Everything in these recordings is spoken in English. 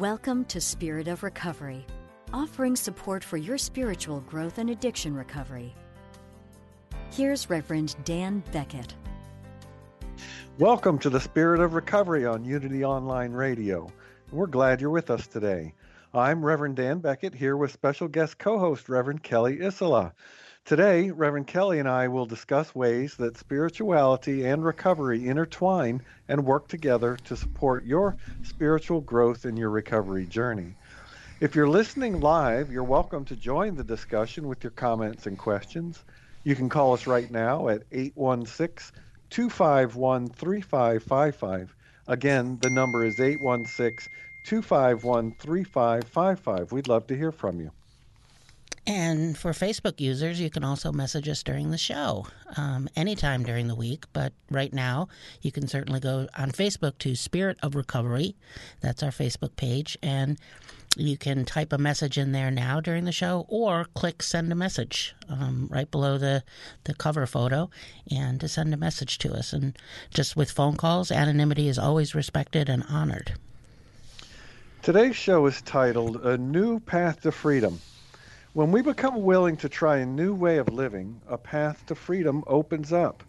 Welcome to Spirit of Recovery, offering support for your spiritual growth and addiction recovery. Here's Reverend Dan Beckett. Welcome to the Spirit of Recovery on Unity Online Radio. We're glad you're with us today. I'm Reverend Dan Beckett here with special guest co host Reverend Kelly Isola. Today, Reverend Kelly and I will discuss ways that spirituality and recovery intertwine and work together to support your spiritual growth in your recovery journey. If you're listening live, you're welcome to join the discussion with your comments and questions. You can call us right now at 816 251 3555. Again, the number is 816 251 3555. We'd love to hear from you. And for Facebook users, you can also message us during the show um, anytime during the week. But right now, you can certainly go on Facebook to Spirit of Recovery. That's our Facebook page. And you can type a message in there now during the show or click send a message um, right below the, the cover photo and to send a message to us. And just with phone calls, anonymity is always respected and honored. Today's show is titled A New Path to Freedom. When we become willing to try a new way of living, a path to freedom opens up.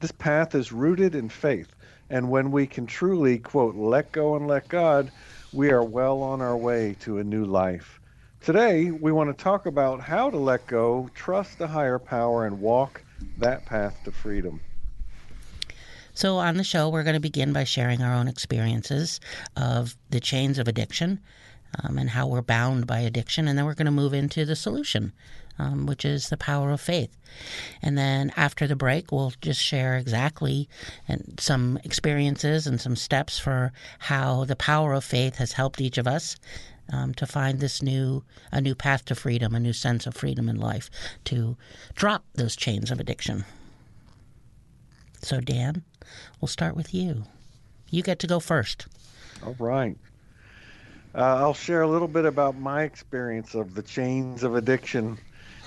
This path is rooted in faith, and when we can truly, quote, let go and let God, we are well on our way to a new life. Today, we want to talk about how to let go, trust the higher power, and walk that path to freedom. So, on the show, we're going to begin by sharing our own experiences of the chains of addiction um, and how we're bound by addiction. And then we're going to move into the solution, um, which is the power of faith. And then after the break, we'll just share exactly and some experiences and some steps for how the power of faith has helped each of us. Um, to find this new a new path to freedom, a new sense of freedom in life, to drop those chains of addiction. So, Dan, we'll start with you. You get to go first. All right. Uh, I'll share a little bit about my experience of the chains of addiction.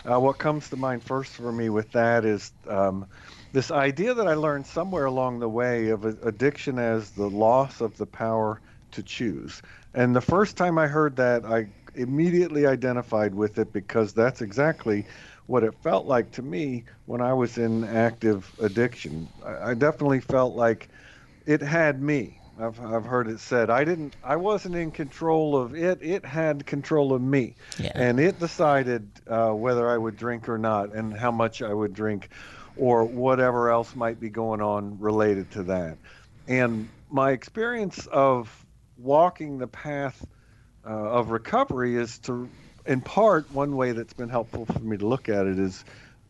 Uh, what comes to mind first for me with that is um, this idea that I learned somewhere along the way of addiction as the loss of the power to choose. And the first time I heard that, I immediately identified with it because that's exactly what it felt like to me when I was in active addiction. I, I definitely felt like it had me I've I've heard it said I didn't I wasn't in control of it. It had control of me, yeah. and it decided uh, whether I would drink or not, and how much I would drink, or whatever else might be going on related to that. And my experience of walking the path uh, of recovery is to, in part, one way that's been helpful for me to look at it is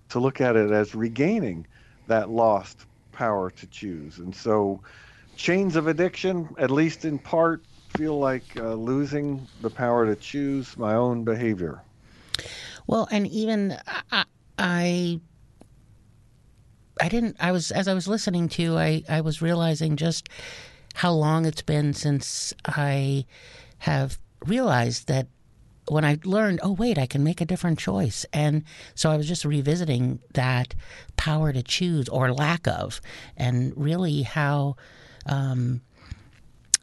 to look at it as regaining that lost power to choose, and so chains of addiction, at least in part, feel like uh, losing the power to choose my own behavior. Well, and even I, I, I didn't. I was as I was listening to, I I was realizing just how long it's been since I have realized that when I learned, oh, wait, I can make a different choice. And so I was just revisiting that power to choose or lack of, and really how um,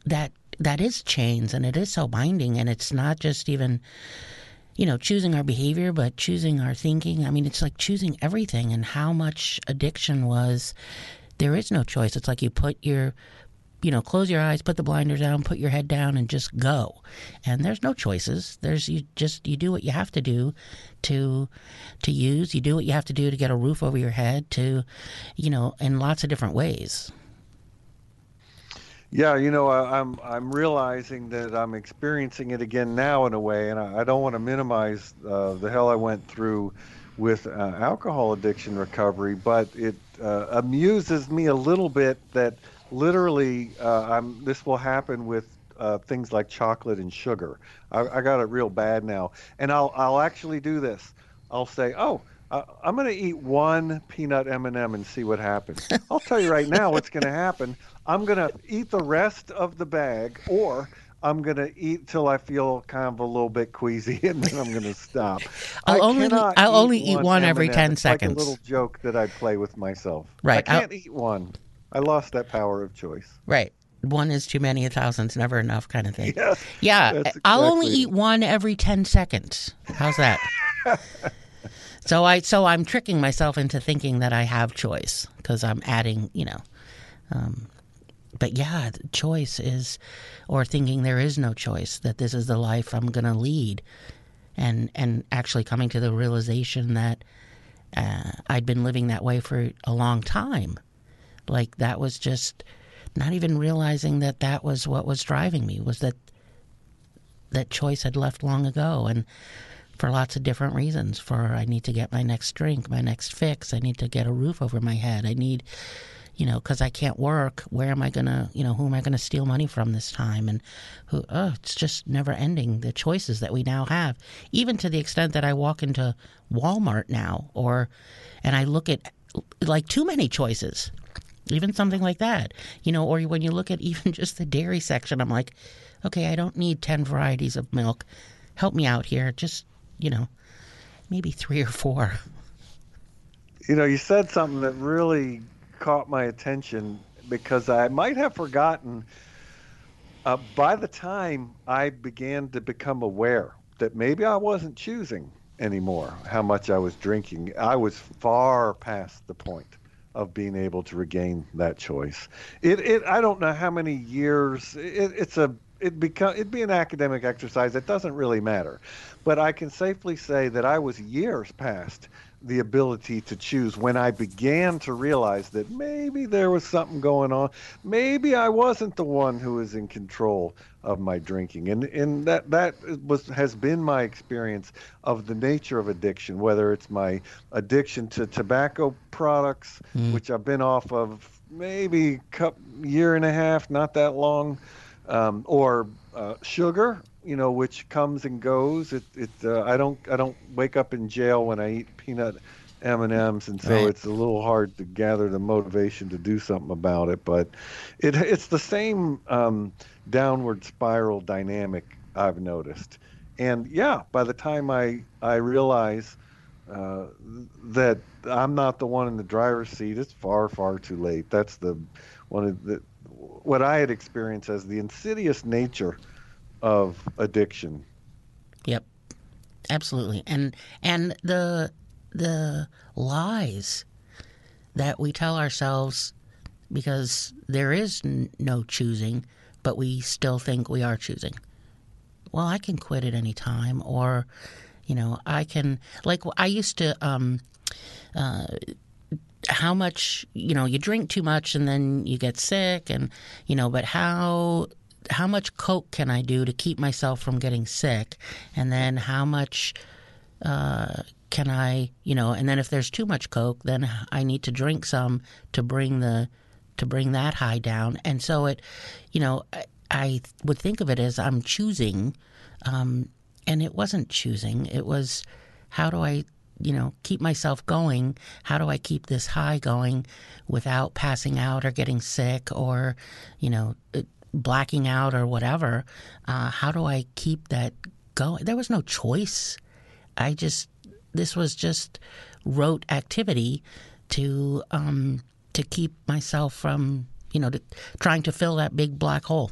that that is chains and it is so binding and it's not just even you know choosing our behavior but choosing our thinking i mean it's like choosing everything and how much addiction was there is no choice it's like you put your you know, close your eyes, put the blinders down, put your head down, and just go. And there's no choices. There's you just you do what you have to do to to use. You do what you have to do to get a roof over your head. To you know, in lots of different ways. Yeah, you know, I, I'm I'm realizing that I'm experiencing it again now in a way, and I, I don't want to minimize uh, the hell I went through with uh, alcohol addiction recovery, but it uh, amuses me a little bit that literally uh, I'm this will happen with uh, things like chocolate and sugar. I, I got it real bad now, and I'll I'll actually do this. I'll say, oh. Uh, I'm going to eat one peanut M&M and see what happens. I'll tell you right now what's going to happen. I'm going to eat the rest of the bag, or I'm going to eat till I feel kind of a little bit queasy, and then I'm going to stop. I'll only I'll eat only eat one, one every ten It's seconds. Like a little joke that I play with myself. Right, I I'll- can't eat one. I lost that power of choice. Right. One is too many, a thousand's never enough, kind of thing. Yes, Yeah, that's I'll only eat one every ten seconds. How's that? so I so I'm tricking myself into thinking that I have choice because I'm adding, you know. Um, but yeah, choice is, or thinking there is no choice that this is the life I'm going to lead, and and actually coming to the realization that uh, I'd been living that way for a long time. Like that was just not even realizing that that was what was driving me was that that choice had left long ago and for lots of different reasons for i need to get my next drink my next fix i need to get a roof over my head i need you know because i can't work where am i gonna you know who am i gonna steal money from this time? And who oh it's just never ending the choices that we now have. Even to the extent that i walk into walmart now or and i look at like too many choices even something like that you know or when you look at even just the dairy section i'm like okay i don't need 10 varieties of milk. Help me out here. Just you know maybe three or four. You know, you said something that really caught my attention because I might have forgotten. Uh, by the time I began to become aware that maybe I wasn't choosing anymore how much I was drinking, I was far past the point of being able to regain that choice. It, it I don't know how many years. It, it's a it become it'd be an academic exercise. It doesn't really matter, but I can safely say that I was years past the ability to choose when I began to realize that maybe there was something going on. Maybe I wasn't the one who was in control of my drinking. And and that that was has been my experience of the nature of addiction, whether it's my addiction to tobacco products, which I've been off of maybe a year and a half, not that long, um, or uh, sugar, you know, which comes and goes. It, it uh, I don't I don't wake up in jail when I eat peanut M and M's, and so Right. it's a little hard to gather the motivation to do something about it. But it it's the same um, downward spiral dynamic I've noticed. And yeah, by the time I I realize uh, that I'm not the one in the driver's seat, it's far far too late. That's the one of the what I had experienced as the insidious nature of addiction. Yep, absolutely, and and the the lies that we tell ourselves because there is n- no choosing, but we still think we are choosing. Well, I can quit at any time, or you know, I can like I used to. Um, uh, how much you know you drink too much and then you get sick and you know but how how much coke can i do to keep myself from getting sick? And then how much uh, can i you know and then if there's too much coke then i need to drink some to bring the to bring that high down. And so it you know i, I would think of it as i'm choosing um, and it wasn't choosing. It was how do i you know keep myself going? How do i keep this high going without passing out or getting sick or you know blacking out or whatever uh, how do i keep that going? There was no choice. I just this was just rote activity to um to keep myself from you know to, trying to fill that big black hole.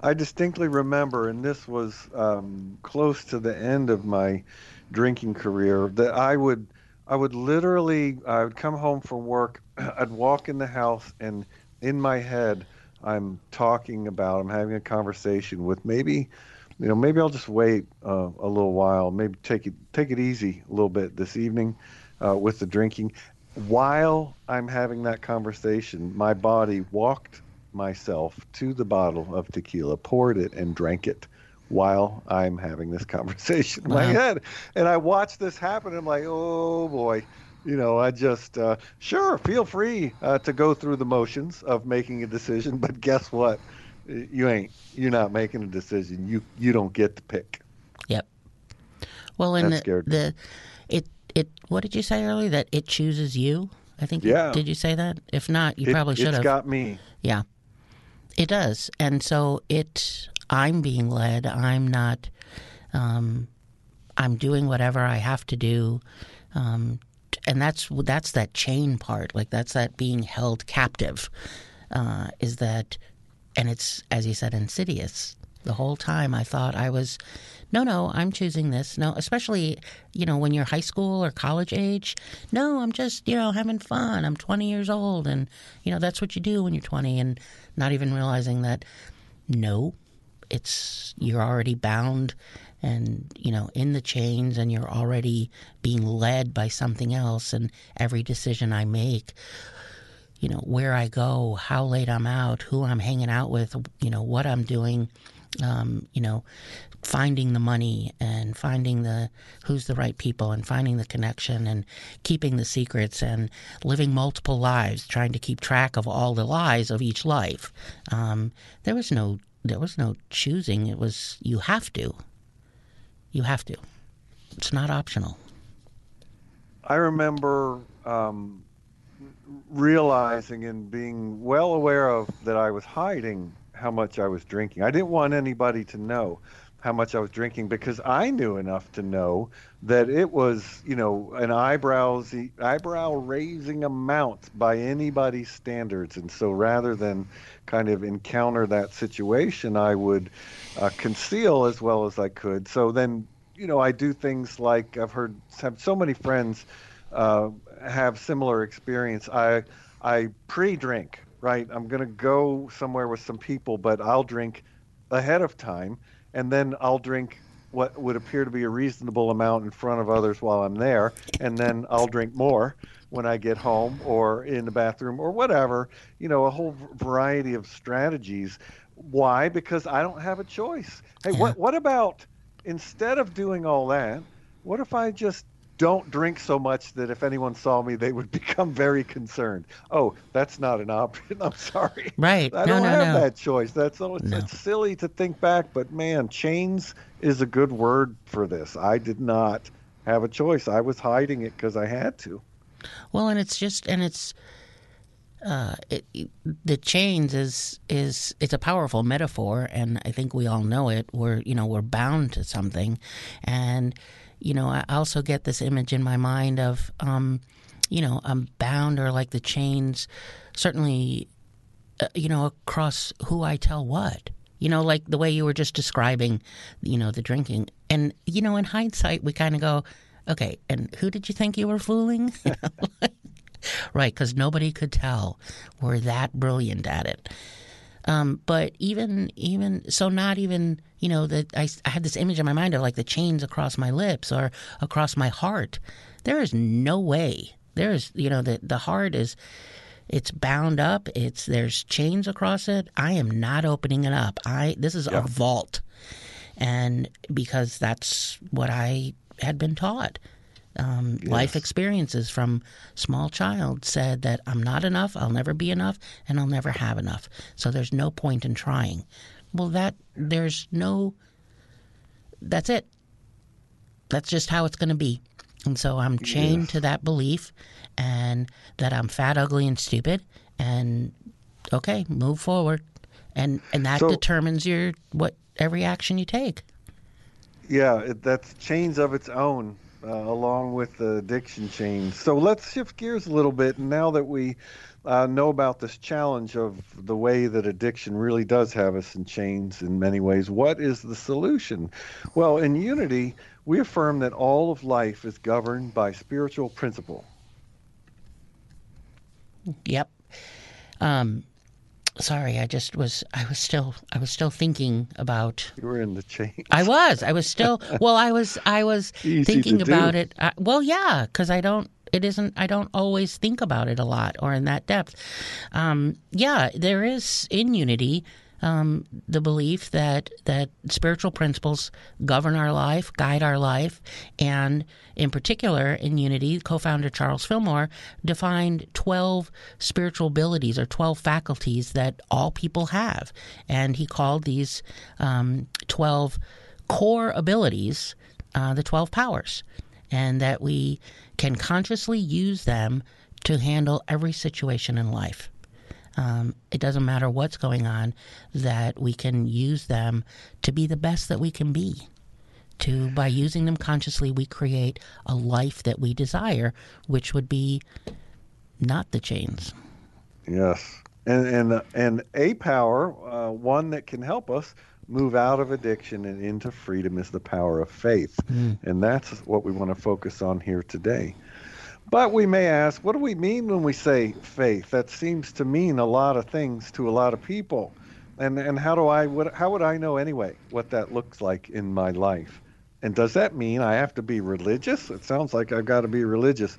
I distinctly remember, and this was um, close to the end of my drinking career, that I would I would literally I would come home from work, I'd walk in the house and in my head, I'm talking about, I'm having a conversation with maybe, you know, maybe I'll just wait uh, a little while, maybe take it take it easy a little bit this evening uh, with the drinking. While I'm having that conversation, my body walked myself to the bottle of tequila, poured it, and drank it while I'm having this conversation in my Wow. head. And I watched this happen. And I'm like, oh boy. You know, I just, uh, sure, feel free uh, to go through the motions of making a decision. But guess what? You ain't. You're not making a decision. You you don't get to pick. Yep. Well, and That the, the it it what did you say earlier that it chooses you? I think. you- Yeah. did you say that? If not, you It- probably should It's have. got me. Yeah, it does, and so it. I'm being led. I'm not. Um, I'm doing whatever I have to do, um, and that's that's that chain part. Like that's that being held captive. Uh, is that, and it's as you said, insidious. The whole time I thought I was, no, no, I'm choosing this. No, especially you know when you're high school or college age. No, I'm just you know having fun. I'm 20 years old, and you know that's what you do when you're 20, and not even realizing that. No, it's you're already bound and you know in the chains and you're already being led by something else and every decision i make you know where i go how late i'm out who i'm hanging out with you know what i'm doing um, you know finding the money and finding the who's the right people and finding the connection and keeping the secrets and living multiple lives trying to keep track of all the lies of each life. Um, there was no there was no choosing. It was you have to you have to. It's not optional. I remember um, realizing and being well aware of that I was hiding how much I was drinking. I didn't want anybody to know how much I was drinking because I knew enough to know that it was, you know, an eyebrows eyebrow raising amount by anybody's standards. And so rather than kind of encounter that situation, I would uh, conceal as well as I could. So then, you know, I do things like I've heard have so many friends uh, have similar experience. I I pre-drink, right? I'm gonna go somewhere with some people, but I'll drink ahead of time, and then I'll drink what would appear to be a reasonable amount in front of others while I'm there, and then I'll drink more when I get home or in the bathroom or whatever. You know, a whole variety of strategies. Why? Because I don't have a choice. Hey, Yeah. what what about instead of doing all that? What if I just don't drink so much that if anyone saw me, they would become very concerned. Oh, that's not an option. I'm sorry. Right. I No, don't no, have no. that choice. That's it's, No. it's silly to think back, but man, chains is a good word for this. I did not have a choice. I was hiding it because I had to. Well, and it's just and it's uh, it, it- the chains is is it's a powerful metaphor, and I think we all know it. We're you know we're bound to something, and you know I also get this image in my mind of um, you know I'm bound or like the chains, certainly, uh, you know across who I tell what. You know, like the way you were just describing, you know, the drinking. And, you know, in hindsight, we kind of go, okay, and who did you think you were fooling? right, because nobody could tell we're that brilliant at it. Um, but even, even so, not even, you know, that I, I had this image in my mind of like the chains across my lips or across my heart. There is no way. There is, you know, the the heart is it's bound up. It's there's chains across it. I am not opening it up. I this is a vault, and because that's what I had been taught. Um, Life experiences from small child said that I'm not enough. I'll never be enough, and I'll never have enough. So there's no point in trying. Well, that there's no. That's it. That's just how it's going to be. And so I'm chained to that belief and that I'm fat, ugly, and stupid. And okay, move forward. And and that So- determines your what every action you take. Yeah, it, that's chains of its own, uh, along with the addiction chains. So let's shift gears a little bit. And now that we uh, know about this challenge of the way that addiction really does have us in chains in many ways, what is the solution? Well, in Unity, we affirm that all of life is governed by spiritual principle. Yep. Um, sorry, I just was I was still I was still thinking about You were in the chains. I was I was still well I was I was Easy thinking to do. about it. I, well, yeah, cuz I don't it isn't I don't always think about it a lot or in that depth. Um, yeah, there is in unity um, the belief that that spiritual principles govern our life, guide our life, and in particular, in Unity, co-founder Charles Fillmore defined twelve spiritual abilities or twelve faculties that all people have, and he called these um, twelve core abilities uh, the twelve powers, and that we can consciously use them to handle every situation in life. Um, it doesn't matter what's going on, that we can use them to be the best that we can be. To by using them consciously, we create a life that we desire, which would be not the chains. Yes, and and and a power, uh, one that can help us move out of addiction and into freedom, is the power of faith, and that's what we want to focus on here today. But we may ask, what do we mean when we say faith? That seems to mean a lot of things to a lot of people, and and how do I what how would I know anyway what that looks like in my life? And does that mean I have to be religious? It sounds like I've got to be religious.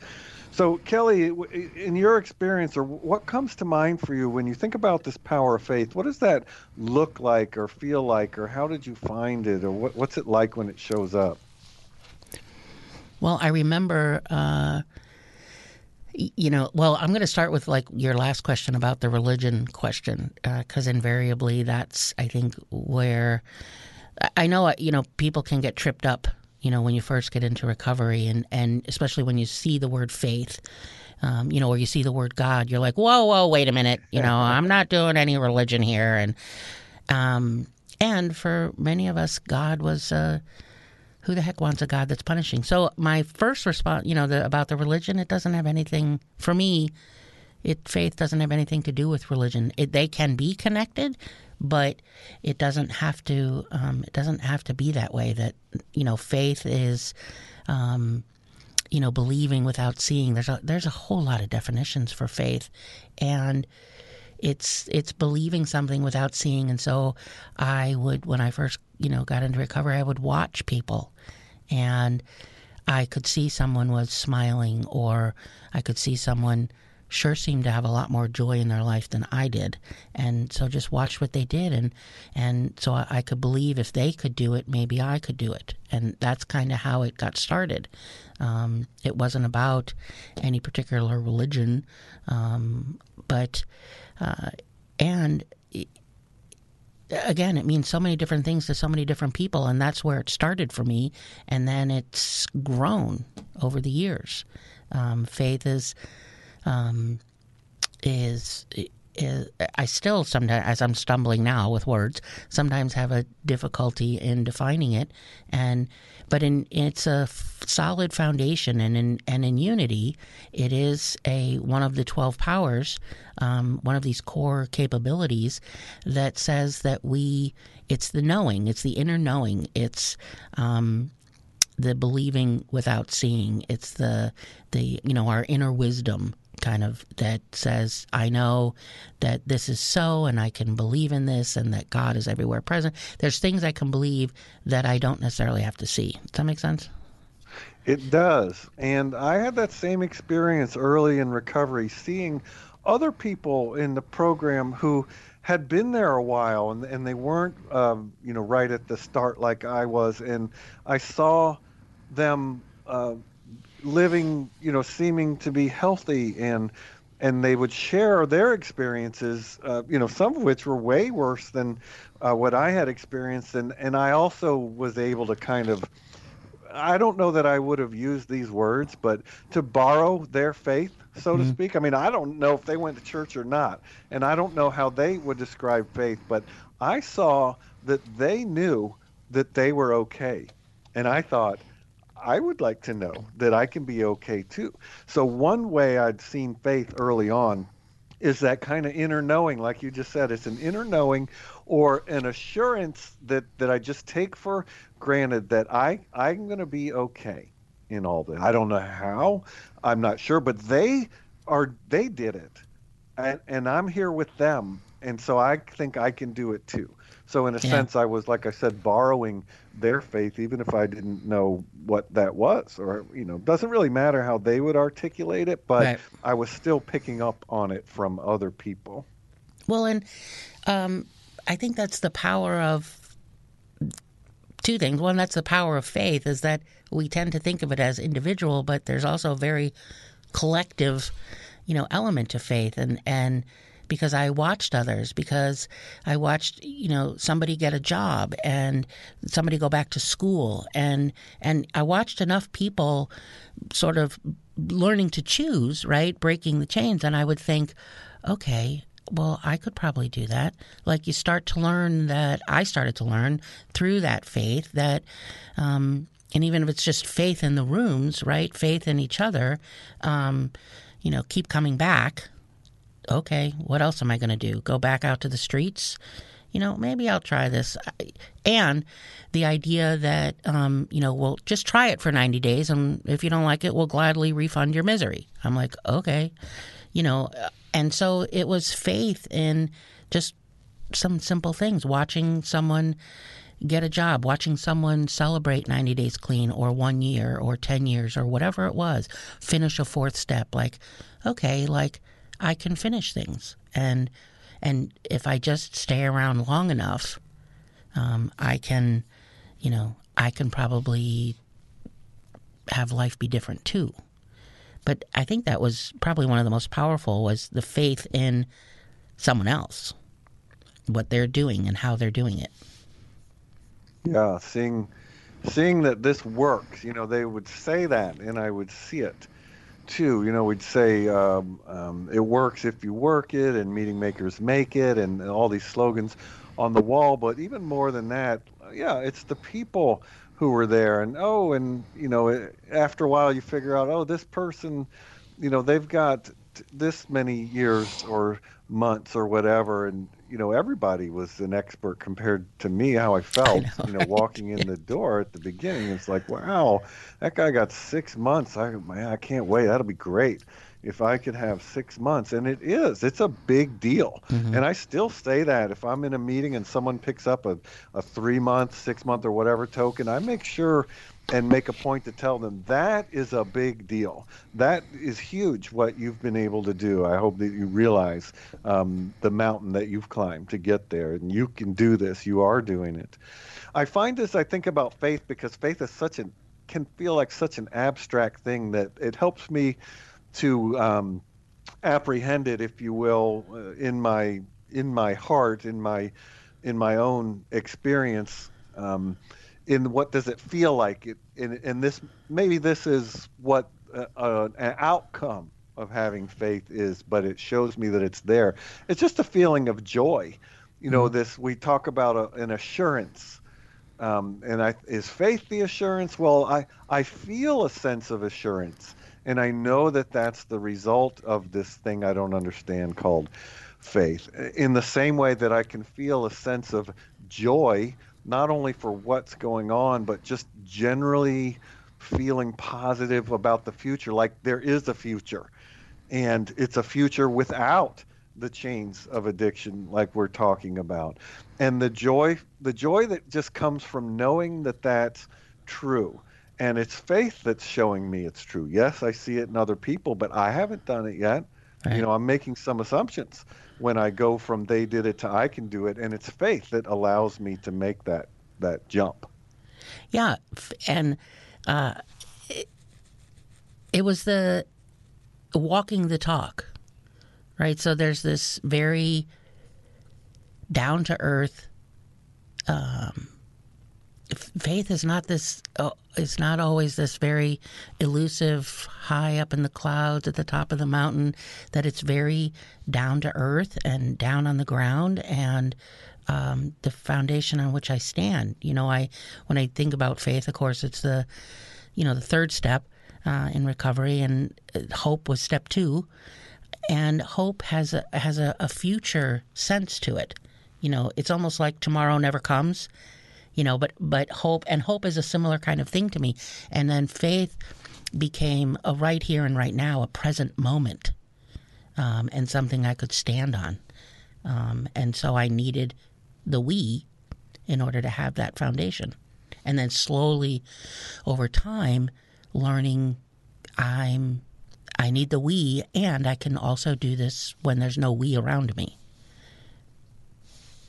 So, Kelly, in your experience, or what comes to mind for you when you think about this power of faith? What does that look like, or feel like, or how did you find it, or what, what's it like when it shows up? Well, I remember, uh, you know, well, I'm going to start with like your last question about the religion question, because invariably that's, I think, where I- I know, uh, you know, people can get tripped up, you know, when you first get into recovery, and, and especially when you see the word faith. Um, you know, or you see the word God, you're like, whoa, whoa, wait a minute. You know, I'm not doing any religion here, and um, and for many of us, God was uh, who the heck wants a God that's punishing? So my first response, you know, the, about the religion, it doesn't have anything for me. It faith doesn't have anything to do with religion. It, they can be connected, but it doesn't have to. Um, it doesn't have to be that way. That you know, faith is. Um, you know, believing without seeing. There's a there's a whole lot of definitions for faith, and it's it's believing something without seeing. And so, I would when I first you know got into recovery, I would watch people, and I could see someone was smiling, or I could see someone sure seemed to have a lot more joy in their life than I did, and so just watched what they did, and and so I, I could believe if they could do it, maybe I could do it, and that's kind of how it got started. Um, it wasn't about any particular religion, um, but uh, and again, it means so many different things to so many different people, and that's where it started for me. And then it's grown over the years. Um, faith is um, is. Is, I still sometimes, as I'm stumbling now with words, sometimes have a difficulty in defining it, and but in it's a f- solid foundation, and in and in unity, it is a one of the twelve powers, um, one of these core capabilities that says that we, it's the knowing, it's the inner knowing, it's um, the believing without seeing, it's the the you know our inner wisdom kind of that says I know that this is so and I can believe in this and that God is everywhere present. There's things I can believe that I don't necessarily have to see. Does that make sense? It does. And I had that same experience early in recovery, seeing other people in the program who had been there a while and, and they weren't, um, you know, right at the start like I was. And I saw them uh, living, you know, seeming to be healthy and and they would share their experiences, uh, you know, some of which were way worse than uh, what I had experienced. And, and I also was able to kind of I don't know that I would have used these words, but to borrow their faith, so to speak. I mean, I don't know if they went to church or not, and I don't know how they would describe faith, but I saw that they knew that they were okay. And I thought, I would like to know that I can be okay too. So, one way I'd seen faith early on is that kind of inner knowing, like you just said. It's an inner knowing or an assurance that, that I just take for granted that I, I'm going to be okay in all this. I don't know how, I'm not sure, but they are they did it. And, and I'm here with them and so I think I can do it too. So in a Yeah. sense, I was like I said, borrowing their faith, even if I didn't know what that was, or you know, doesn't really matter how they would articulate it, but Right. I was still picking up on it from other people. Well, and um, I think that's the power of two things. One, that's the power of faith, is that we tend to think of it as individual, but there's also a very collective, you know, element to faith. And and because I watched others, because I watched, you know, somebody get a job and somebody go back to school, and and I watched enough people sort of learning to choose, right, breaking the chains, and I would think, okay, well, I could probably do that. Like you start to learn that I started to learn through that faith that, um, and even if it's just faith in the rooms, right? Faith in each other, um, you know, keep coming back. Okay, what else am I going to do? Go back out to the streets? You know, maybe I'll try this. And the idea that, um, you know, well, just try it for 90 days, and if you don't like it, we'll gladly refund your misery. I'm like, okay you know and so it was faith in just some simple things watching someone get a job watching someone celebrate 90 days clean or 1 year or 10 years or whatever it was finish a fourth step like okay like I can finish things and and if I just stay around long enough um, I can you know I can probably have life be different too but I think that was probably one of the most powerful was the faith in someone else, what they're doing and how they're doing it. Yeah, seeing seeing that this works. You know, they would say that, and I would see it too. You know, we'd say um, um, it works if you work it, and meeting makers make it, and, and all these slogans on the wall. But even more than that, yeah, it's the people who were there, and oh, and you know, it, after a while, you figure out, oh, this person, you know, they've got t- this many years or months or whatever, and you know, everybody was an expert compared to me. How I felt, know, you know, right? walking in the door at the beginning, it's like, wow, that guy got six months. I, man, I can't wait. That'll be great if I could have six months. And it is, it's a big deal. Mm-hmm. And I still say that if I'm in a meeting and someone picks up a, a three month, six month, or whatever token, I make sure and make a point to tell them that is a big deal. That is huge what you've been able to do. I hope that you realize um, the mountain that you've climbed to get there. And you can do this. You are doing it. I find this, I think about faith because faith is such an, can feel like such an abstract thing that it helps me to um, apprehend it, if you will, uh, in my in my heart, in my in my own experience. Um, in what does it feel like? It, and, and this maybe this is what uh, uh, an outcome of having faith is, but it shows me that it's there. It's just a feeling of joy. You know, this we talk about a, an assurance. Um, and I, is faith the assurance? Well, I, I feel a sense of assurance, and I know that that's the result of this thing I don't understand called faith. In the same way that I can feel a sense of joy, not only for what's going on, but just generally feeling positive about the future, like there is a future, and it's a future without the chains of addiction like we're talking about. And the joy the joy that just comes from knowing that that's true. And it's faith that's showing me it's true. Yes i see it in other people but i haven't done it yet. Right. you know i'm making some assumptions when i go from they did it to i can do it and it's faith that allows me to make that that jump Yeah, and uh, it, it was the walking the talk, right? So there's this very down to earth. Um, faith is not this. Uh, it's not always this very elusive, high up in the clouds at the top of the mountain. That it's very down to earth and down on the ground and um, the foundation on which I stand. You know, I when I think about faith, of course, it's the you know the third step uh, in recovery, and uh, hope was step two. And hope has a has a, a future sense to it. You know, it's almost like tomorrow never comes. You know, but but hope and hope is a similar kind of thing to me. And then faith became a right here and right now, a present moment, um, and something I could stand on. Um, and so I needed the we in order to have that foundation. And then slowly over time, learning I'm I need the we and I can also do this when there's no we around me.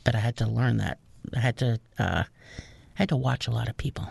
But I had to learn that. I had to uh, had to watch a lot of people.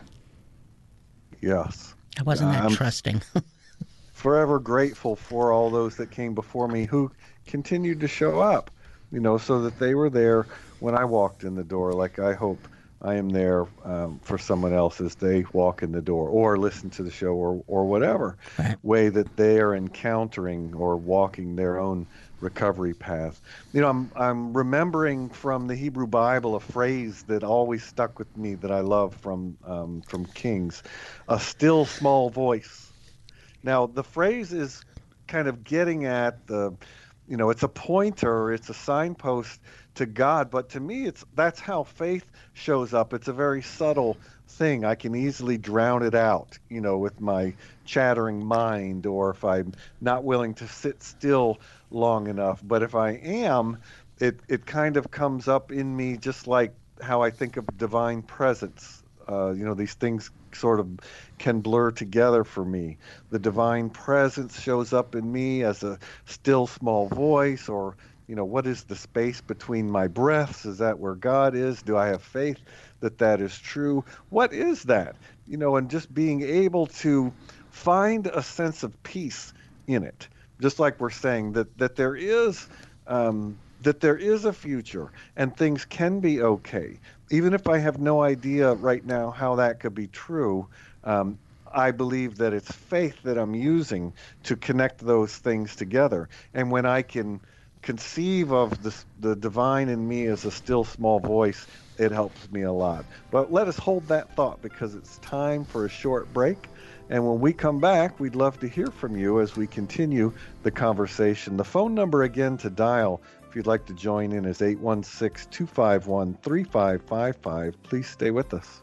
Yes. I wasn't that I'm trusting. forever grateful for all those that came before me who continued to show up, you know, so that they were there when I walked in the door, like I hope I am there um, for someone else as they walk in the door or listen to the show or, or whatever Right. way that they are encountering or walking their own recovery path. You know, I'm, I'm remembering from the Hebrew Bible a phrase that always stuck with me that I love from, um, from Kings a still small voice. Now, the phrase is kind of getting at the, you know, it's a pointer, it's a signpost to God, but to me, it's that's how faith shows up. It's a very subtle thing. I can easily drown it out, you know, with my chattering mind, or if I'm not willing to sit still long enough. But if I am, it it kind of comes up in me, just like how I think of divine presence. Uh, you know, these things sort of can blur together for me. The divine presence shows up in me as a still small voice, or, you know, what is the space between my breaths? Is that where God is? Do I have faith that that is true? What is that? You know, and just being able to find a sense of peace in it. Just like we're saying that, that there is. Um, that there is a future and things can be okay. Even if I have no idea right now how that could be true, um, I believe that it's faith that I'm using to connect those things together. And when I can conceive of the, the divine in me as a still small voice, it helps me a lot. But let us hold that thought because it's time for a short break. And when we come back, we'd love to hear from you as we continue the conversation. The phone number again to dial if you'd like to join in is 816 251 3555. Please stay with us.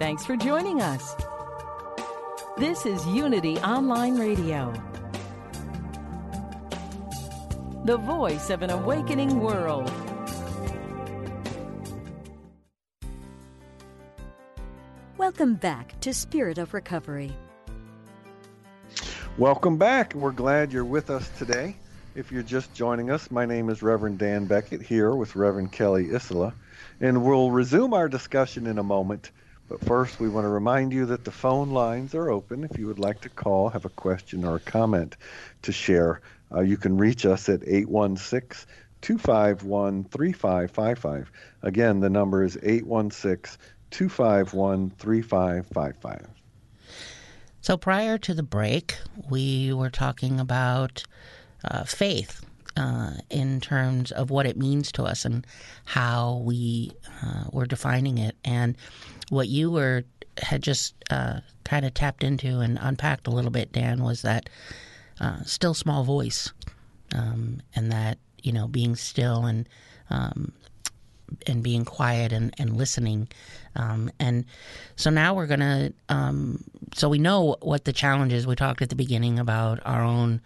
Thanks for joining us. This is Unity Online Radio, the voice of an awakening world. Welcome back to Spirit of Recovery. Welcome back. We're glad you're with us today. If you're just joining us, my name is Reverend Dan Beckett here with Reverend Kelly Isola, and we'll resume our discussion in a moment. But first, we want to remind you that the phone lines are open. If you would like to call, have a question or a comment to share, uh, you can reach us at 816 251 3555. Again, the number is 816 251 3555. So prior to the break, we were talking about uh, faith uh, in terms of what it means to us and how we uh, were defining it. And what you were had just uh, kind of tapped into and unpacked a little bit, Dan, was that uh, still small voice, um, and that you know being still and um, and being quiet and, and listening. Um, and so now we're going to, um, so we know what the challenge is. We talked at the beginning about our own,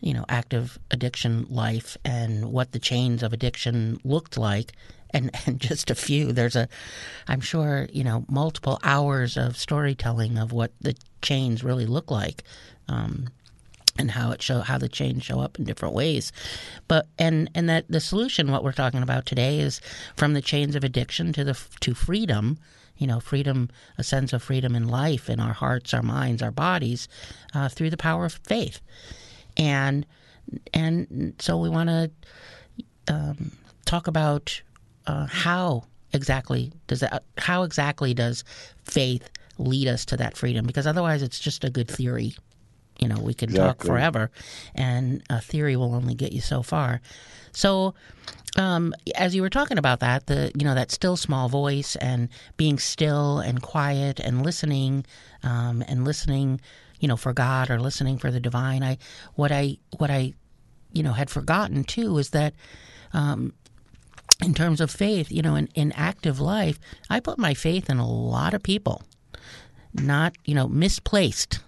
you know, active addiction life and what the chains of addiction looked like. And, and just a few. There's a, I'm sure, you know, multiple hours of storytelling of what the chains really look like. Um, and how it show how the chains show up in different ways but and and that the solution what we're talking about today is from the chains of addiction to the to freedom you know freedom a sense of freedom in life in our hearts our minds our bodies uh, through the power of faith and and so we want to um, talk about uh, how exactly does that how exactly does faith lead us to that freedom? Because otherwise it's just a good theory. You know we could talk forever and a theory will only get you so far. So um, as you were talking about that the you know that still small voice and being still and quiet and listening um, and listening you know for god or listening for the divine i what i what i you know had forgotten too is that um, in terms of faith, you know, in, in active life, I put my faith in a lot of people, not, you know, misplaced.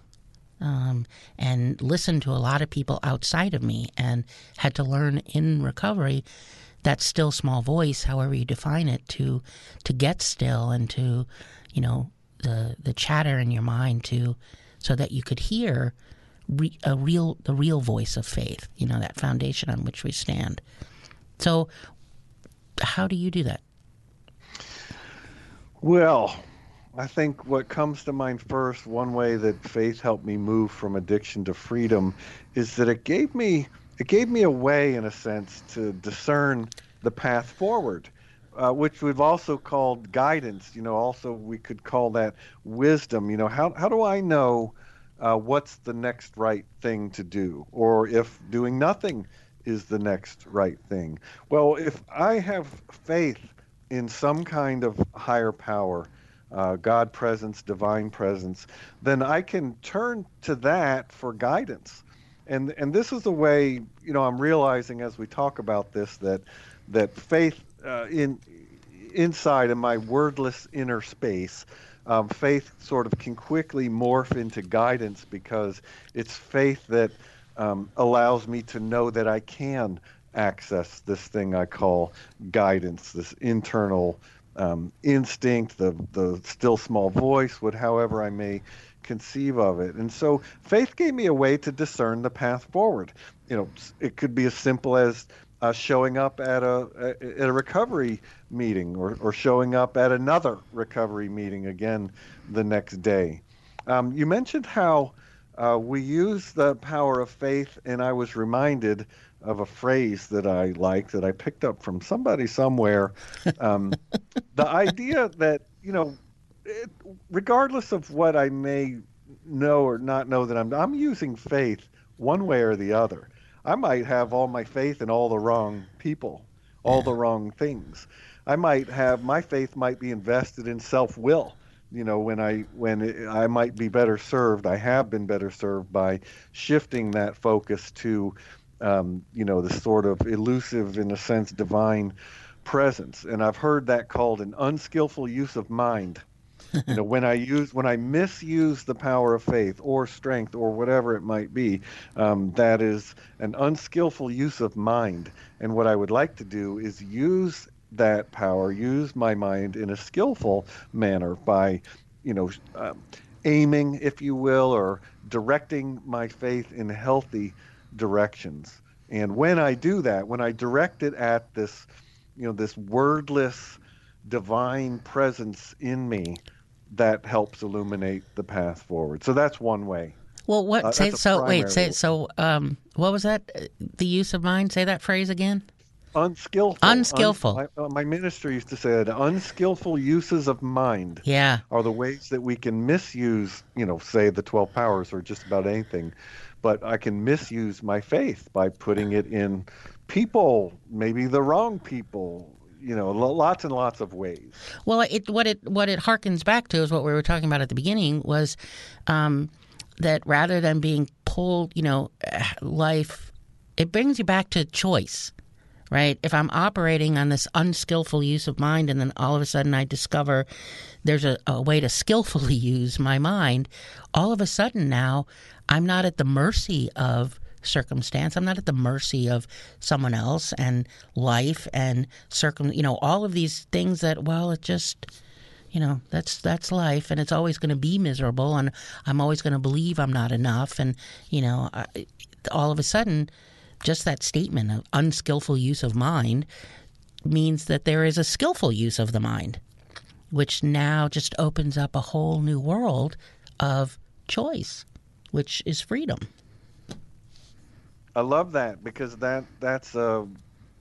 Um, and listened to a lot of people outside of me and had to learn in recovery that still small voice, however you define it, to to get still and to, you know, the the chatter in your mind to so that you could hear re, a real the real voice of faith, you know, that foundation on which we stand. So how do you do that? Well, I think what comes to mind first, one way that faith helped me move from addiction to freedom, is that it gave me it gave me a way, in a sense, to discern the path forward, uh, which we've also called guidance. You know, also we could call that wisdom. You know, how how do I know uh, what's the next right thing to do, or if doing nothing is the next right thing. Well, if I have faith in some kind of higher power, uh, God presence, divine presence, then I can turn to that for guidance. And and this is the way you know I'm realizing as we talk about this that that faith uh, in inside in my wordless inner space, um, faith sort of can quickly morph into guidance because it's faith that um, allows me to know that I can access this thing I call guidance, this internal um, instinct, the the still small voice, what however I may conceive of it. And so faith gave me a way to discern the path forward. You know, it could be as simple as uh, showing up at a at a recovery meeting or, or showing up at another recovery meeting again the next day. Um, you mentioned how uh, we use the power of faith, and I was reminded of a phrase that I like that I picked up from somebody somewhere. Um, the idea that, you know, it, regardless of what I may know or not know that I'm, I'm using faith one way or the other. I might have all my faith in all the wrong people, all the wrong things. I might have my faith might be invested in self will you know when i when i might be better served i have been better served by shifting that focus to um, you know the sort of elusive in a sense divine presence. And i've heard that called an unskillful use of mind you know when i use when i misuse the power of faith or strength or whatever it might be um, that is an unskillful use of mind and what i would like to do is use that power, use my mind in a skillful manner by, you know, um, aiming, if you will, or directing my faith in healthy directions. And when I do that, when I direct it at this, you know, this wordless divine presence in me, that helps illuminate the path forward. So that's one way. Well, what? Uh, say so. Wait. Say so. Um, what was that? The use of mind. Say that phrase again unskillful. Unskillful. Un, my, uh, my, minister used to say that unskillful uses of mind. Yeah. Are the ways that we can misuse, you know, say the twelve powers or just about anything, but I can misuse my faith by putting it in people, maybe the wrong people. You know, lots and lots of ways. Well, it what it what it harkens back to is what we were talking about at the beginning was um, that rather than being pulled, you know, life, it brings you back to choice right? If I'm operating on this unskillful use of mind and then all of a sudden I discover there's a, a, way to skillfully use my mind, all of a sudden now I'm not at the mercy of circumstance. I'm not at the mercy of someone else and life and circum, you know, all of these things that, well, it just, you know, that's that's life, and it's always going to be miserable, and I'm always going to believe I'm not enough, and you know, I, all of a sudden, just that statement of unskillful use of mind means that there is a skillful use of the mind, which now just opens up a whole new world of choice, which is freedom. I love that because that that's a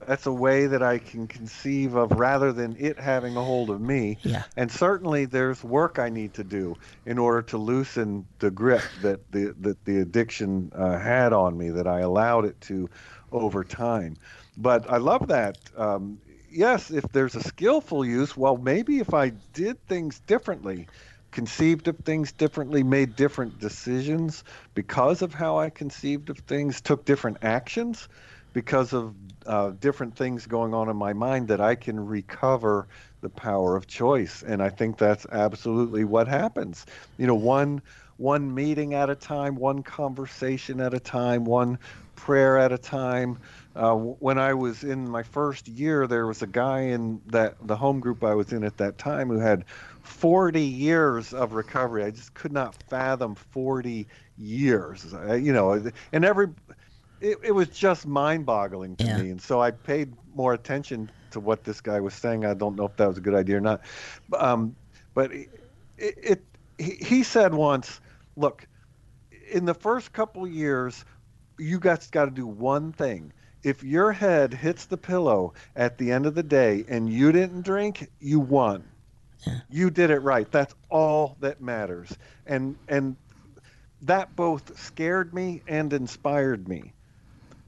that's a way that I can conceive of rather than it having a hold of me. Yeah. And certainly there's work I need to do in order to loosen the grip that the that the addiction uh, had on me that I allowed it to over time. But I love that. Um, yes, if there's a skillful use, well, maybe if I did things differently, conceived of things differently, made different decisions because of how I conceived of things, took different actions because of uh, different things going on in my mind that I can recover the power of choice. And I think that's absolutely what happens. You know, one one meeting at a time, one conversation at a time, one prayer at a time. Uh, when I was in my first year, there was a guy in that the home group I was in at that time who had 40 years of recovery. I just could not fathom 40 years. You know, and every it, it was just mind-boggling to yeah. me, and so I paid more attention to what this guy was saying. I don't know if that was a good idea or not, um, but it, it he, he said once, "Look, in the first couple years, you guys got to do one thing." If your head hits the pillow at the end of the day and you didn't drink, you won. You did it right. That's all that matters. And and that both scared me and inspired me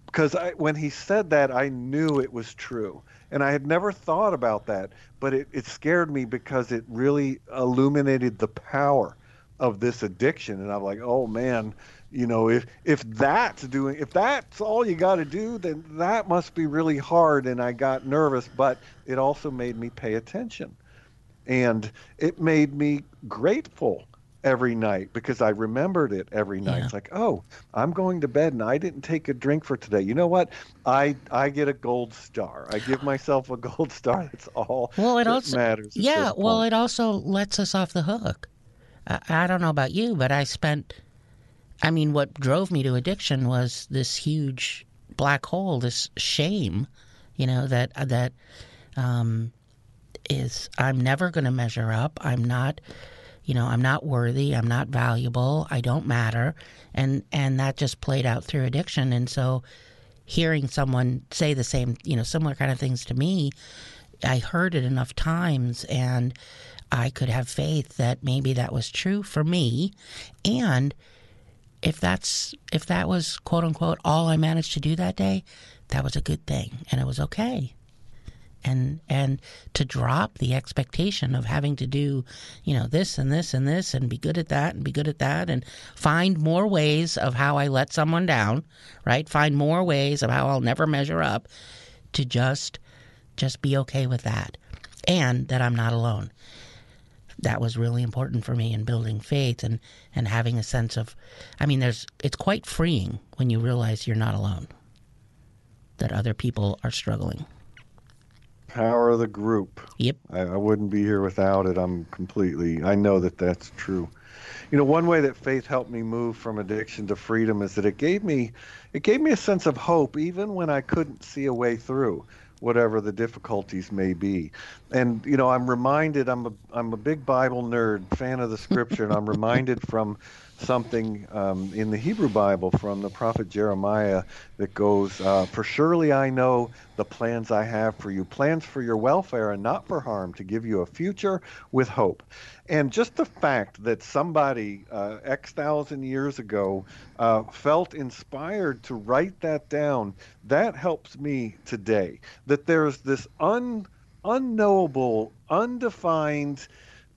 because when he said that, I knew it was true. And I had never thought about that, but it, it scared me because it really illuminated the power of this addiction. And I'm like, oh man, you know, if if that's doing, if that's all you got to do, then that must be really hard. And I got nervous, but it also made me pay attention, and it made me grateful every night because I remembered it every night. Yeah. It's like, oh, I'm going to bed and I didn't take a drink for today. You know what? I I get a gold star. I give myself a gold star. That's all. Well, it also matters. Yeah. Well, it also lets us off the hook. I, I don't know about you, but I spent. I mean, what drove me to addiction was this huge black hole, this shame. You know that that um, is I'm never going to measure up. I'm not you know i'm not worthy. I'm not valuable. I don't matter. And and that just played out through addiction. And so hearing someone say the same you know similar kind of things to me i heard it enough times and i could have faith that maybe that was true for me. And if that's if that was quote unquote all i managed to do that day that was a good thing and it was okay and and to drop the expectation of having to do you know this and this and this and be good at that and be good at that and find more ways of how I let someone down right? Find more ways of how I'll never measure up to just just be okay with that and that I'm not alone. That was really important for me in building faith and and having a sense of I mean there's it's quite freeing when you realize you're not alone that other people are struggling power of the group. Yep. I, I, wouldn't be here without it. I'm completely. I know that that's true. You know, one way that faith helped me move from addiction to freedom is that it gave me, it gave me a sense of hope, even when I couldn't see a way through whatever the difficulties may be. And you know, I'm reminded. I'm a I'm a big Bible nerd, fan of the Scripture, and I'm reminded from something um, in the Hebrew Bible from the prophet Jeremiah that goes, uh, For surely I know the plans I have for you, plans for your welfare and not for harm, to give you a future with hope. And just the fact that somebody uh, X thousand years ago uh, felt inspired to write that down, that helps me today. That there's this un, unknowable, undefined,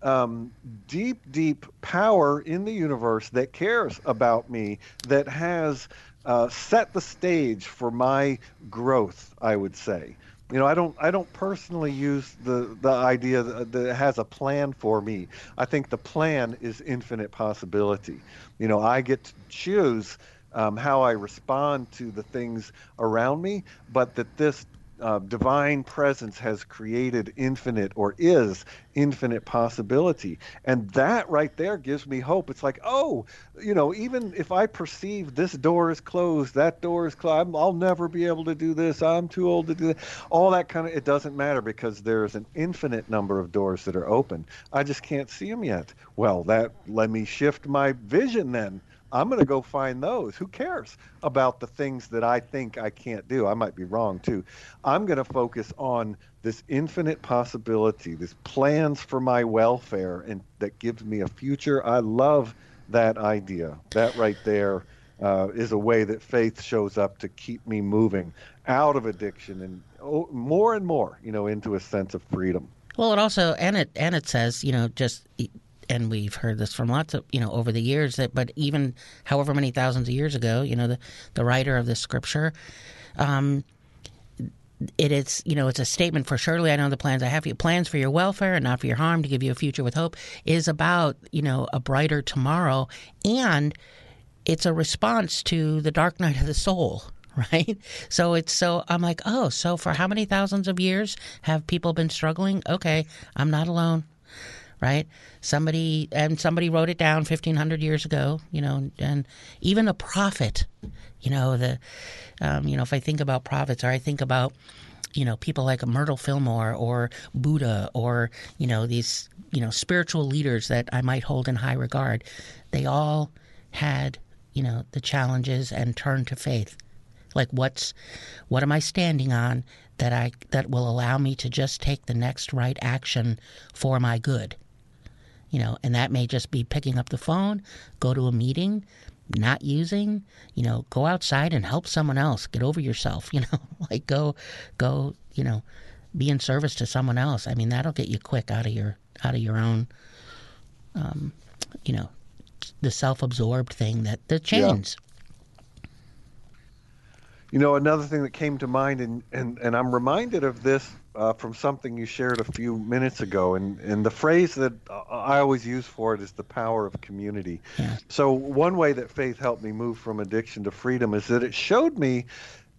um, deep, deep power in the universe that cares about me, that has uh, set the stage for my growth. I would say. You know, I don't. I don't personally use the the idea that, that it has a plan for me. I think the plan is infinite possibility. You know, I get to choose um, how I respond to the things around me, but that this uh, divine presence has created infinite or is infinite possibility. And that right there gives me hope. It's like, oh, you know, even if I perceive this door is closed, that door is closed, I'll never be able to do this, I'm too old to do that, all that kind of, it doesn't matter because there's an infinite number of doors that are open. I just can't see them yet. Well, that let me shift my vision then I'm going to go find those. Who cares about the things that I think I can't do? I might be wrong too. I'm going to focus on this infinite possibility, this plans for my welfare, and that gives me a future. I love that idea. That right there uh, is a way that faith shows up to keep me moving out of addiction and oh, more and more, you know, into a sense of freedom. Well, it also and it and it says, you know, just and we've heard this from lots of you know over the years that but even however many thousands of years ago you know the the writer of this scripture um, it is you know it's a statement for surely I know the plans I have for you. Plans for your welfare and not for your harm to give you a future with hope is about you know a brighter tomorrow. And it's a response to the dark night of the soul right? So it's so i'm like oh so for how many thousands of years have people been struggling? Okay i'm not alone right? Somebody and somebody wrote it down 1500 years ago you know and even a prophet you know the um, you know if i think about prophets or i think about you know people like myrtle fillmore or buddha or you know these you know spiritual leaders that i might hold in high regard they all had you know the challenges and turned to faith. Like what's what am i standing on that i that will allow me to just take the next right action for my good you know and that may just be picking up the phone go to a meeting not using you know go outside and help someone else. Get over yourself you know like go go you know be in service to someone else. I mean that'll get you quick out of your out of your own um you know the self-absorbed thing that the chains You know, another thing that came to mind, and, and, and I'm reminded of this uh, from something you shared a few minutes ago, and, and the phrase that I always use for it is the power of community. Yeah. So one way that faith helped me move from addiction to freedom is that it showed me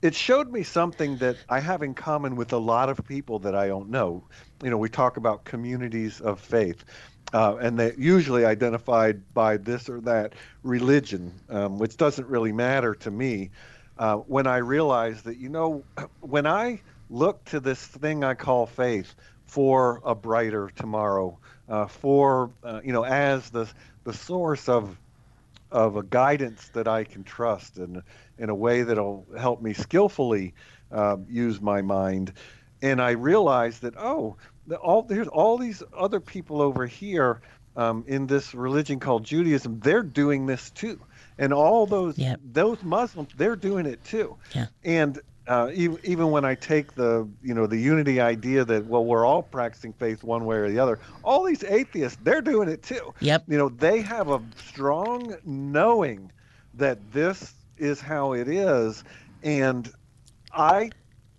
it showed me something that I have in common with a lot of people that I don't know. You know, we talk about communities of faith. Uh, and they usually identified by this or that religion, um, which doesn't really matter to me uh, when I realized that, you know, when I look to this thing I call faith for a brighter tomorrow, uh, for, uh, you know, as the, the source of, of a guidance that I can trust and in a way that'll help me skillfully uh, use my mind. And I realized that, oh, all, there's all these other people over here um, in this religion called Judaism, they're doing this too and all those Yep. those Muslims they're doing it too. Yeah. And uh, even even when I take the you know the unity idea that well we're all practicing faith one way or the other, all these atheists they're doing it too. Yep. You know they have a strong knowing that this is how it is, and I,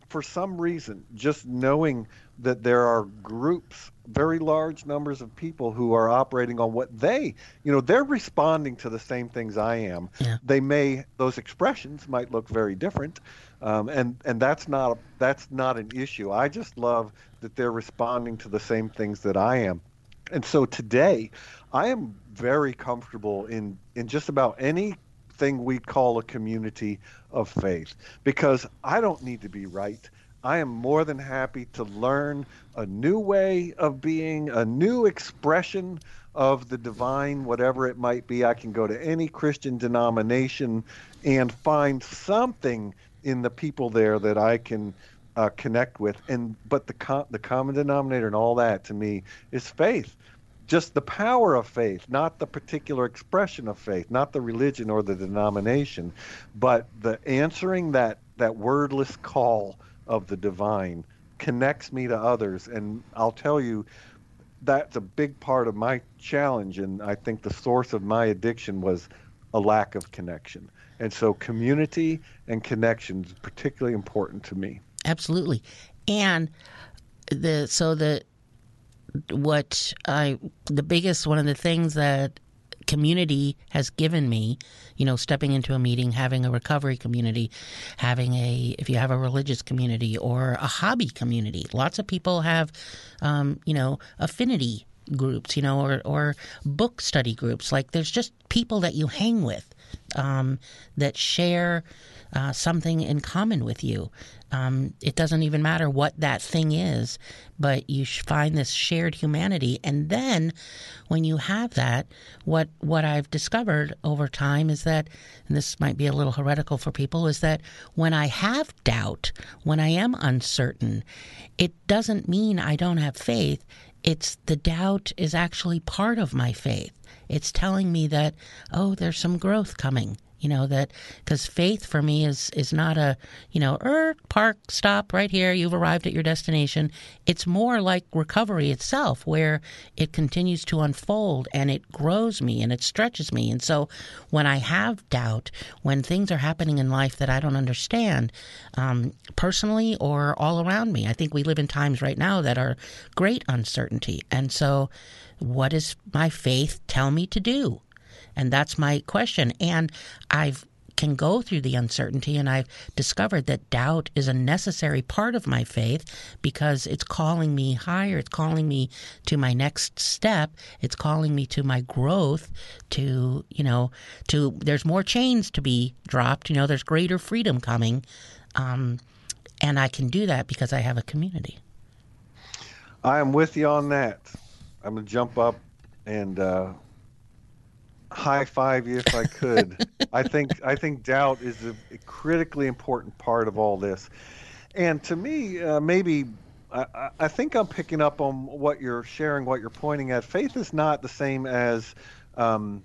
for some reason, just knowing that there are groups, very large numbers of people who are operating on what they, you know, they're responding to the same things I am. Yeah. They may those expressions might look very different, um, and and that's not that's not an issue. I just love that they're responding to the same things that I am. And so today, I am very comfortable in in just about anything we call a community of faith because I don't need to be right. I am more than happy to learn a new way of being, a new expression of the divine, whatever it might be. I can go to any Christian denomination and find something in the people there that I can uh, connect with. And but the com- the common denominator and all that to me is faith just the power of faith, not the particular expression of faith, not the religion or the denomination, but the answering that that wordless call of the divine connects me to others. And I'll tell you, that's a big part of my challenge, and I think the source of my addiction was a lack of connection. And so, community and connection is particularly important to me. absolutely. And the so the what i the biggest one of the things that community has given me you know stepping into a meeting having a recovery community having a if you have a religious community or a hobby community lots of people have um, you know affinity groups you know or or book study groups. Like there's just people that you hang with um, that share uh, something in common with you. Um, it doesn't even matter what that thing is, but you find this shared humanity. And then when you have that, what what I've discovered over time is that, and this might be a little heretical for people, is that when I have doubt, when I am uncertain, it doesn't mean I don't have faith. It's the doubt is actually part of my faith. It's telling me that, oh, there's some growth coming you know that because faith for me is is not a you know er park stop right here you've arrived at your destination. It's more like recovery itself where it continues to unfold and it grows me and it stretches me. And so when i have doubt when things are happening in life that i don't understand um, personally or all around me i think we live in times right now that are great uncertainty. And so what does my faith tell me to do and that's my question. And I've can go through the uncertainty and I've discovered that doubt is a necessary part of my faith because it's calling me higher. It's calling me to my next step. It's calling me to my growth to you know to there's more chains to be dropped you know there's greater freedom coming. Um, and I can do that because I have a community. I am with you on that. I'm gonna jump up and uh, high five you if I could. I think I think doubt is a, critically important part of all this, and to me, uh, maybe I, I, think I'm picking up on what you're sharing, what you're pointing at. Faith is not the same as um,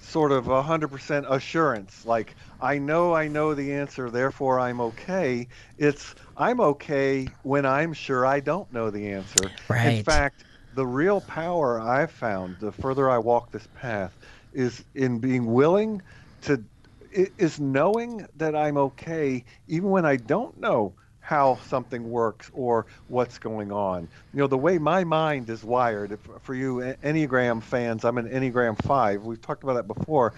sort of a hundred percent assurance. Like I know I know the answer, therefore I'm okay. It's I'm okay when I'm sure I don't know the answer. Right. In fact, the real power I've found, the further I walk this path, is in being willing to is knowing that I'm okay even when I don't know how something works or what's going on. You know, the way my mind is wired, if, for you Enneagram fans, I'm an Enneagram 5. We've talked about that before.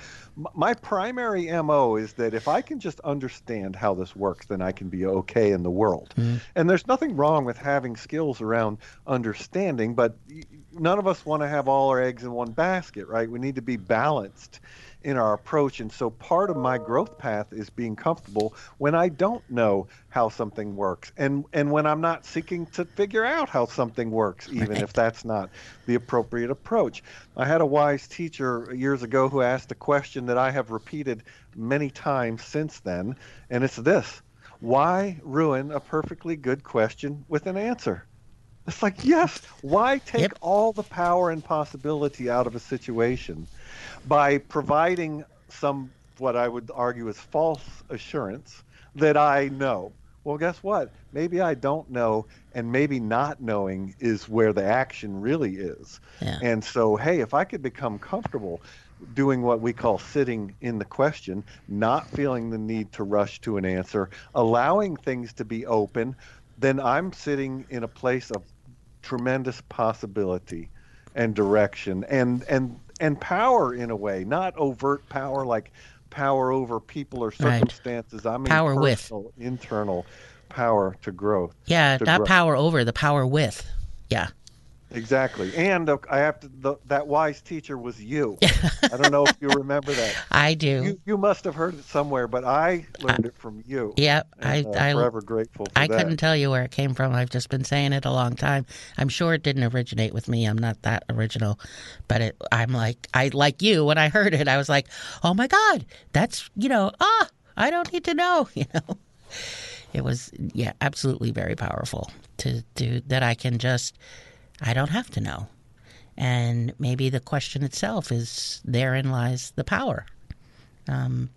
My primary MO is that if I can just understand how this works, then I can be okay in the world. Mm-hmm. And there's nothing wrong with having skills around understanding, but none of us want to have all our eggs in one basket, right? We need to be balanced in our approach. And so part of my growth path is being comfortable when I don't know how something works and, and when I'm not seeking to figure out how something works, even if that's not the appropriate approach. I had a wise teacher years ago who asked a question that I have repeated many times since then, and it's this why ruin a perfectly good question with an answer? It's like, yes, why take yep. all the power and possibility out of a situation by providing some what I would argue is false assurance that I know. Well, guess what? Maybe I don't know, and maybe not knowing is where the action really is. Yeah. And so, hey, if I could become comfortable doing what we call sitting in the question, not feeling the need to rush to an answer, allowing things to be open, then I'm sitting in a place of tremendous possibility and direction and and and power in a way, not overt power like power over people or circumstances. Right. I mean power personal, with internal power to growth. Yeah, to not grow. power over, the power with. Yeah. Exactly. And uh, I have to, the, that wise teacher was you. I don't know if you remember that. I do. You, you must have heard it somewhere, but I learned it from you. Yep. I, uh, I, forever grateful I that. couldn't tell you where it came from. I've just been saying it a long time. I'm sure it didn't originate with me. I'm not that original. But it, I'm like, I like you, when I heard it, I was like, oh my God, that's, you know, ah, I don't need to know, you know. It was, yeah, absolutely very powerful to do that I can just, I don't have to know. And maybe the question itself is therein lies the power. Um,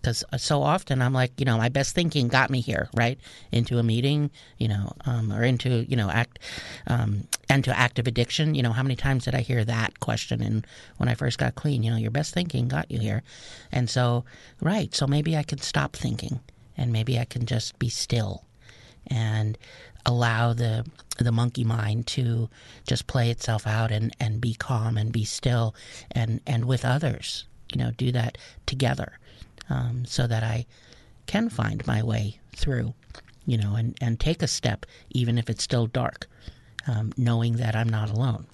because so often I'm like, you know, my best thinking got me here, right? Into a meeting, you know, um, or into, you know, act, um, into active addiction. You know, how many times did I hear that question? And when I first got clean, you know, your best thinking got you here. And so, right. So maybe I can stop thinking and maybe I can just be still and allow the the monkey mind to just play itself out and, and be calm and be still and, and with others, you know, do that together um, so that I can find my way through, you know, and, and take a step, even if it's still dark, um, knowing that I'm not alone.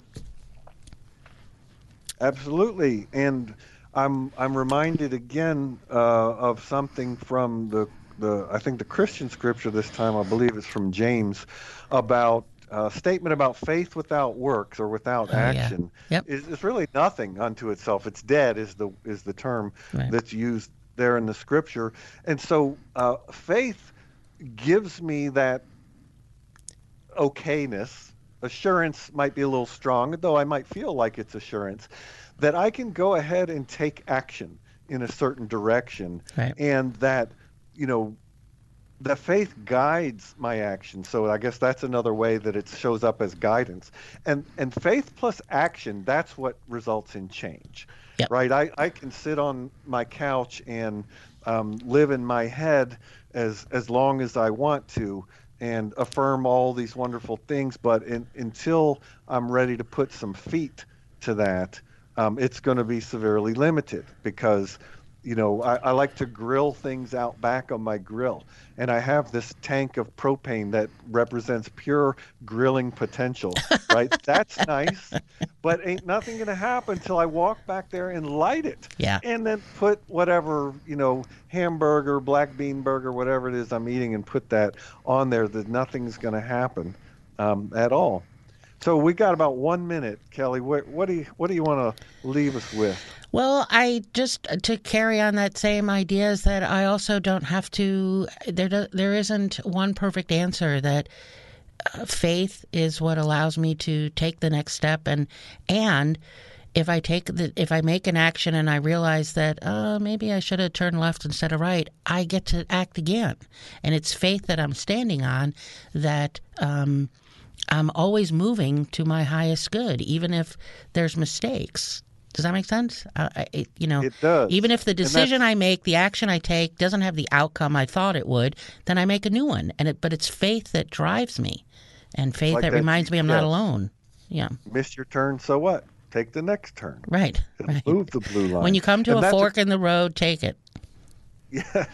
Absolutely. And I'm, I'm reminded again uh, of something from the the I think the Christian scripture this time I believe is from James about a statement about faith without works or without oh, action yeah. yep. is, is really nothing unto itself. It's dead is the is the term right. that's used there in the scripture, and so uh, faith gives me that okayness. Assurance might be a little strong, though I might feel like it's assurance that I can go ahead and take action in a certain direction, Right. and that you know the faith guides my action. So I guess that's another way that it shows up as guidance. And and faith plus action, that's what results in change. Yep. Right? I, I can sit on my couch and um, live in my head as as long as I want to and affirm all these wonderful things, but in, until I'm ready to put some feet to that, um, it's going to be severely limited because you know, I, I, like to grill things out back on my grill. And I have this tank of propane that represents pure grilling potential, right? That's nice, but ain't nothing going to happen until I walk back there and light it. Yeah. And then put whatever, you know, hamburger, black bean burger, whatever it is I'm eating, and put that on there, that nothing's going to happen um, at all. So we got about one minute, Kelly. What, what do you what do you want to leave us with? Well, I just to carry on that same idea is that I also don't have to. There, there isn't one perfect answer. That uh, faith is what allows me to take the next step, and and if I take the if I make an action and I realize that uh, maybe I should have turned left instead of right, I get to act again, and it's faith that I'm standing on that. Um, I'm always moving to my highest good, even if there's mistakes. Does that make sense? Uh, it, you know, it does. Even if the decision I make, the action I take, doesn't have the outcome I thought it would, then I make a new one. And it, but it's faith that drives me, and faith like that, that reminds me I'm not alone. Yeah. Miss your turn, so what? Take the next turn. Right. right. Move the blue line. When you come to And a fork in the road, take it. Yeah,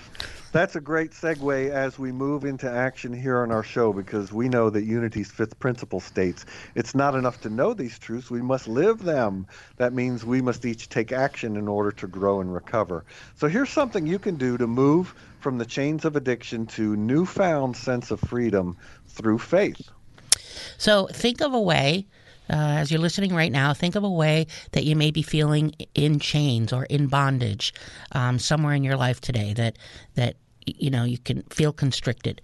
that's a great segue as we move into action here on our show because we know that Unity's fifth principle states it's not enough to know these truths, we must live them. That means we must each take action in order to grow and recover. So here's something you can do to move from the chains of addiction to newfound sense of freedom through faith. So think of a way, uh, as you're listening right now, think of a way that you may be feeling in chains or in bondage um, somewhere in your life today that that you know you can feel constricted.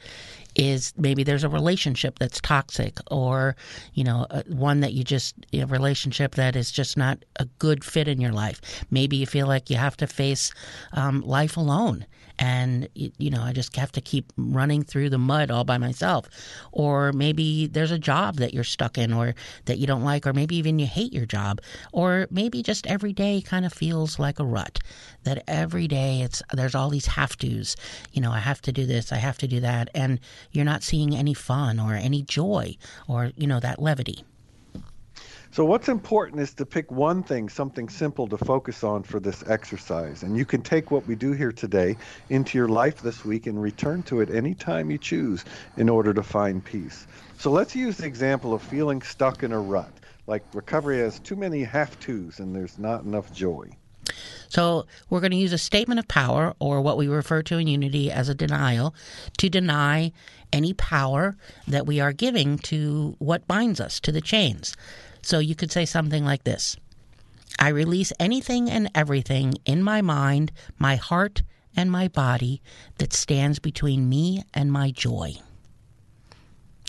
Is maybe there's a relationship that's toxic, or you know uh, one that you just a relationship that is just not a good fit in your life. Maybe you feel like you have to face um, life alone and you know I just have to keep running through the mud all by myself. Or maybe there's a job that you're stuck in, or that you don't like, or maybe even you hate your job, or maybe just every day kind of feels like a rut. That every day it's there's all these have tos. You know, I have to do this, I have to do that, and you're not seeing any fun or any joy or you know that levity. So, what's important is to pick one thing, something simple to focus on for this exercise. And you can take what we do here today into your life this week and return to it anytime you choose in order to find peace. So, let's use the example of feeling stuck in a rut. Like recovery has too many have tos and there's not enough joy. So we're going to use a statement of power, or what we refer to in Unity as a denial, to deny any power that we are giving to what binds us, to the chains. So you could say something like this I release anything and everything in my mind, my heart, and my body that stands between me and my joy.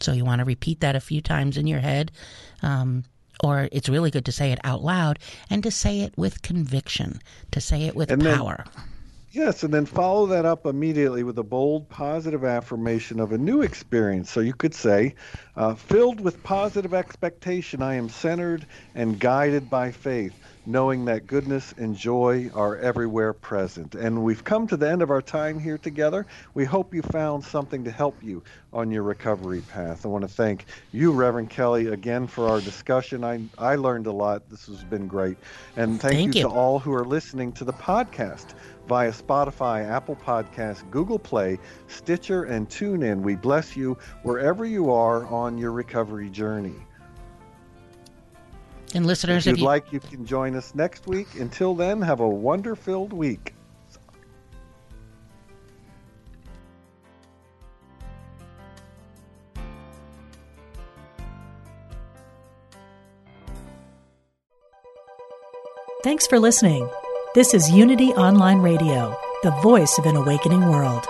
So you want to repeat that a few times in your head. Um, or it's really good to say it out loud and to say it with conviction, to say it with And then- power. Yes, and then follow that up immediately with a bold, positive affirmation of a new experience. So you could say, uh, filled with positive expectation, I am centered and guided by faith, knowing that goodness and joy are everywhere present. And we've come to the end of our time here together. We hope you found something to help you on your recovery path. I want to thank you, Reverend Kelly, again for our discussion. I, I learned a lot. This has been great. And thank, Thank you you. to all who are listening to the podcast via Spotify, Apple Podcasts, Google Play, Stitcher, and TuneIn. We bless you wherever you are on your recovery journey. And listeners, If if you'd you like, you can join us next week. Until then, have a wonder filled week. Thanks for listening. This is Unity Online Radio, the voice of an awakening world.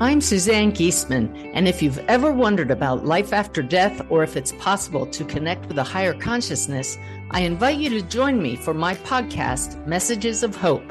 I'm Suzanne Giesemann, and if you've ever wondered about life after death or if it's possible to connect with a higher consciousness, I invite you to join me for my podcast, Messages of Hope.